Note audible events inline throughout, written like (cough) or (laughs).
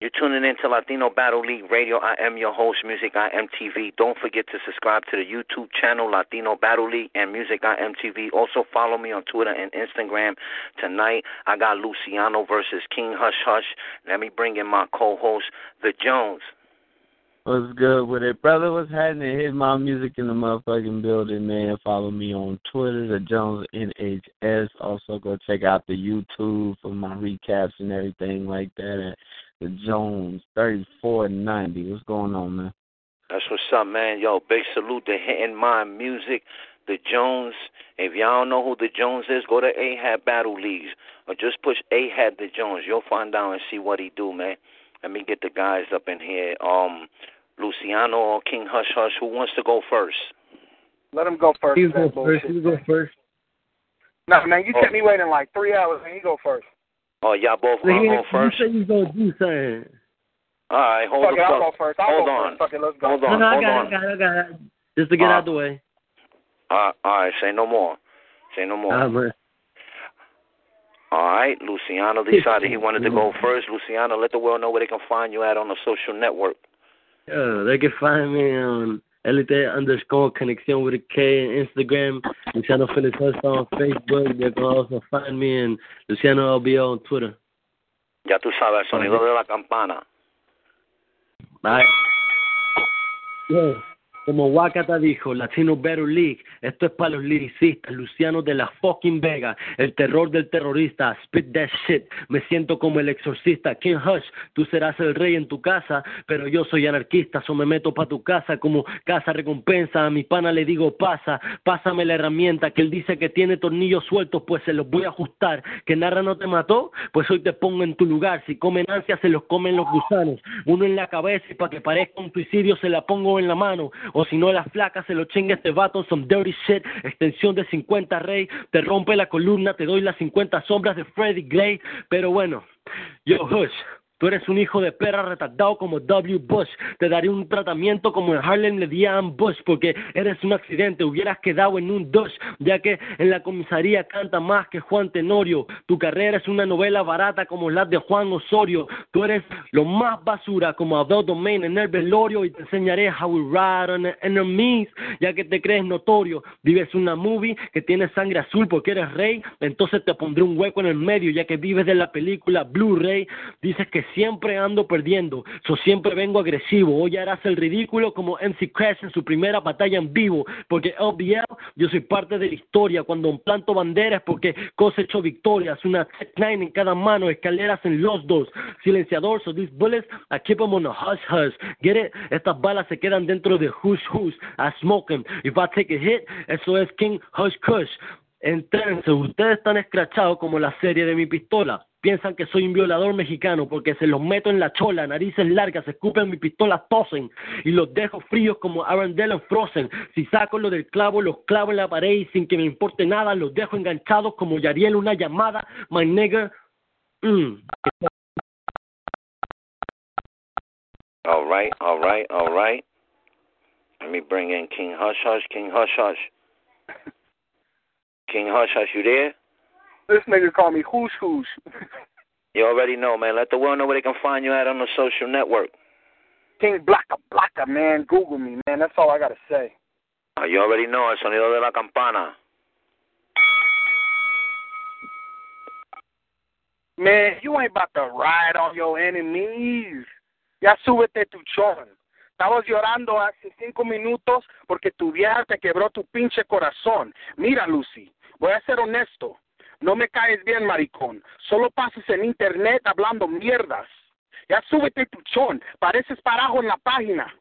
You're tuning in to Latino Battle League Radio. I am your host, Music I MTV. Don't forget to subscribe to the YouTube channel Latino Battle League and Music I MTV. Also follow me on Twitter and Instagram. Tonight I got Luciano versus King Hush Hush. Let me bring in my co-host, The Jones. What's good with it, brother? What's happening? Hit my music in the motherfucking building, man. Follow me on Twitter, the Jones NHS. Also, go check out the YouTube for my recaps and everything like that. At the Jones thirty four ninety. What's going on, man? That's what's up, man. Yo, big salute to Hitting My Music, the Jones. If y'all don't know who the Jones is, go to Ahab Battle Leagues or just push Ahab the Jones. You'll find out and see what he do, man. Let me get the guys up in here. Um, Luciano or King Hush Hush, who wants to go first? Let him go first. You go first. You go first. No, man, you Oh. kept me waiting like three hours, and you go first. Oh, y'all both So want to go first? you said you gonna do something. All right, hold Fuck the it, I'll fuck. go first. I'll hold go on. first. Fuck it, let's go. Hold on, no, I hold got on. it, I got it, I got it. Just to get Uh, out the way. Uh, all right, say no more. Say no more. Man. All right, Luciano (laughs) decided he wanted to go first. Luciano, let the world know where they can find you at on the social network. Yeah, they can find me on LT underscore connection with a K on Instagram, Luciano Phillips Hudson on Facebook. They can also find me in Luciano LBO on Twitter. Ya tú sabes, el sonido de la campana. Bye. Yeah. Como Wakata dijo, Latino Battle League, esto es para los lyricistas, Luciano de la fucking Vega, el terror del terrorista, spit that shit, me siento como el exorcista, King Hush, tú serás el rey en tu casa, pero yo soy anarquista, so me meto pa' tu casa como casa recompensa, a mi pana le digo pasa, pásame la herramienta, que él dice que tiene tornillos sueltos, pues se los voy a ajustar, que Narra no te mató, pues hoy te pongo en tu lugar, si comen ansia se los comen los gusanos, uno en la cabeza y para que parezca un suicidio se la pongo en la mano, o si no la flaca se lo chinga este vato, some dirty shit, extensión de 50 rey, te rompe la columna, te doy las 50 sombras de Freddy Glade, pero bueno, yo Hush. Tú eres un hijo de perra retardado como W. Bush. Te daré un tratamiento como en Harlem le di a Ann Bush porque eres un accidente. Hubieras quedado en un Dodge, ya que en la comisaría canta más que Juan Tenorio. Tu carrera es una novela barata como la de Juan Osorio. Tú eres lo más basura como Abel Domain en el velorio y te enseñaré how we ride on enemies, ya que te crees notorio. Vives una movie que tiene sangre azul porque eres rey, entonces te pondré un hueco en el medio, ya que vives de la película Blu-ray. Dices que siempre ando perdiendo, so siempre vengo agresivo. Hoy harás el ridículo como MC Crash en su primera batalla en vivo, porque LBL yo soy parte de la historia. Cuando planto banderas porque cosecho victorias, una nine en cada mano, escaleras en los dos, silenciador, so these bullets I keep them on a hush hush. Get it? Estas balas se quedan dentro de hush hush. I smoke 'em. If I take a hit, eso es King Hush Kush. Entrense, ustedes están escrachados como la serie de mi pistola. Piensan que soy un violador mexicano porque se los meto en la chola, narices largas, escupen mi pistola, tosen y los dejo fríos como en Frozen. Si saco lo del clavo, los clavo en la pared sin que me importe nada, los dejo enganchados como Yariel una llamada. My nigga. Mm. All right, all right, all right. Let me bring in King Hush Hush. King Hush Hush. King Hush Hush, you there? This nigga call me Whoosh Whoosh. (laughs) You already know, man. Let the world know where they can find you at on the social network. King Blacka Blacka, man. Google me, man. That's all I gotta say. Uh, you already know, el sonido de la campana. Man, you ain't about to ride on your enemies. Ya súbete tu chon. Estabas llorando hace cinco minutos porque tu vieja te quebró tu pinche corazón. Mira, Lucy, voy a ser honesto. No me caes bien, maricón. Solo pasas en internet hablando mierdas. Ya súbete tu chon. Pareces parajo en la página.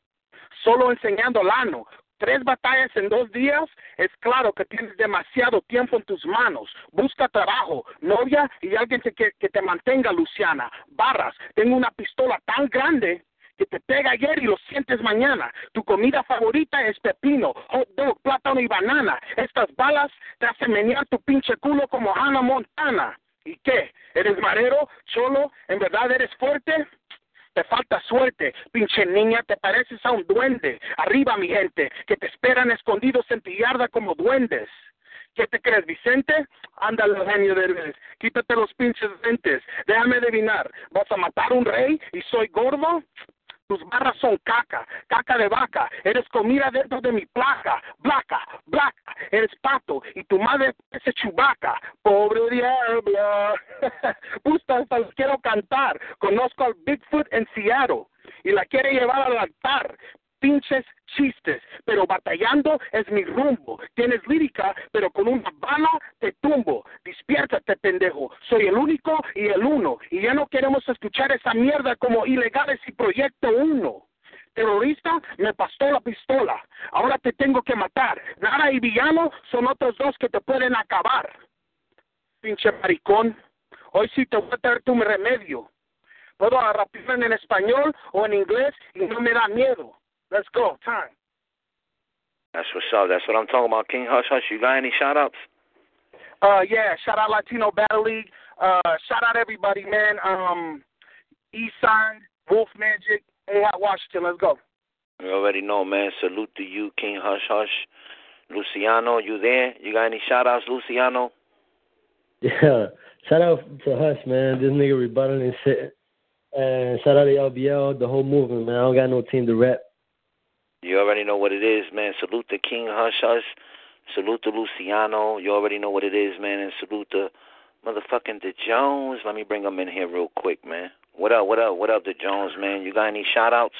Solo enseñando lano. Tres batallas en dos días, es claro que tienes demasiado tiempo en tus manos. Busca trabajo, novia y alguien que, que te mantenga, Luciana. Barras, tengo una pistola tan grande que te pega ayer y lo sientes mañana. Tu comida favorita es pepino, hot dog, plátano y banana. Estas balas te hacen menear tu pinche culo como Hannah Montana. ¿Y qué? ¿Eres marero, cholo? ¿En verdad eres fuerte? Te falta suerte, pinche niña, te pareces a un duende. Arriba, mi gente, que te esperan escondidos en tu yarda como duendes. ¿Qué te crees, Vicente? Ándale, genio de Quítate los pinches dentes. Déjame adivinar. ¿Vas a matar un rey y soy gordo? Tus barras son caca, caca de vaca. Eres comida dentro de mi placa, blaca, blaca. Eres pato y tu madre es chubaca. Pobre diablo. (laughs) Justo hasta les quiero cantar. Conozco al Bigfoot en Seattle y la quiere llevar al altar pinches chistes, pero batallando es mi rumbo. Tienes lírica, pero con una bala te tumbo. Despiértate, pendejo. Soy el único y el uno. Y ya no queremos escuchar esa mierda como ilegales y proyecto uno. Terrorista, me pasó la pistola. Ahora te tengo que matar. Nara y villano son otros dos que te pueden acabar. Pinche maricón. Hoy sí te voy a traer tu remedio. Puedo rapirme en español o en inglés y no me da miedo. Let's go. Time. That's what's up. That's what I'm talking about. King Hush Hush, you got any shout outs? Uh yeah, shout out Latino Battle League. Uh shout out everybody, man. Um Eastside, Wolf Magic, Hey Hot Washington, let's go. You already know, man. Salute to you, King Hush Hush. Luciano, you there? You got any shout outs, Luciano? Yeah. Shout out to Hush, man. This nigga rebutting and shit. And shout out to LBL, the whole movement, man. I don't got no team to rep. You already know what it is, man. Salute to King Hush Hush. Salute to Luciano. You already know what it is, man. And salute to motherfucking the Jones. Let me bring him in here real quick, man. What up, what up, what up, the Jones, man? You got any shout outs?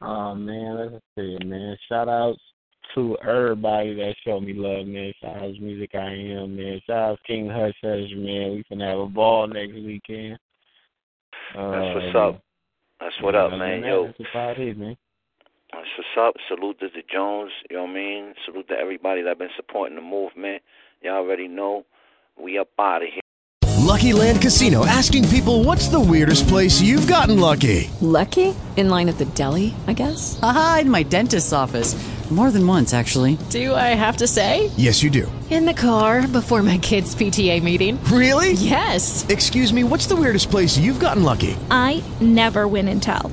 Oh man, let's see, man. Shout outs to everybody that showed me love, man. Shout out to Music I Am, man. Shout out to King Hush Hush, man. We finna have a ball next weekend. Uh, That's what's up. That's what up, man. Yo. That's about it, man. Uh, That's what's up. Salute to the Jones, you know what I mean? Salute to everybody that been supporting the movement. Y'all already know. We up out of here. Lucky Land Casino asking people what's the weirdest place you've gotten lucky? Lucky? In line at the deli, I guess? Aha, in my dentist's office. More than once, actually. Do I have to say? Yes, you do. In the car before my kids' PTA meeting. Really? Yes. Excuse me, what's the weirdest place you've gotten lucky? I never win and tell.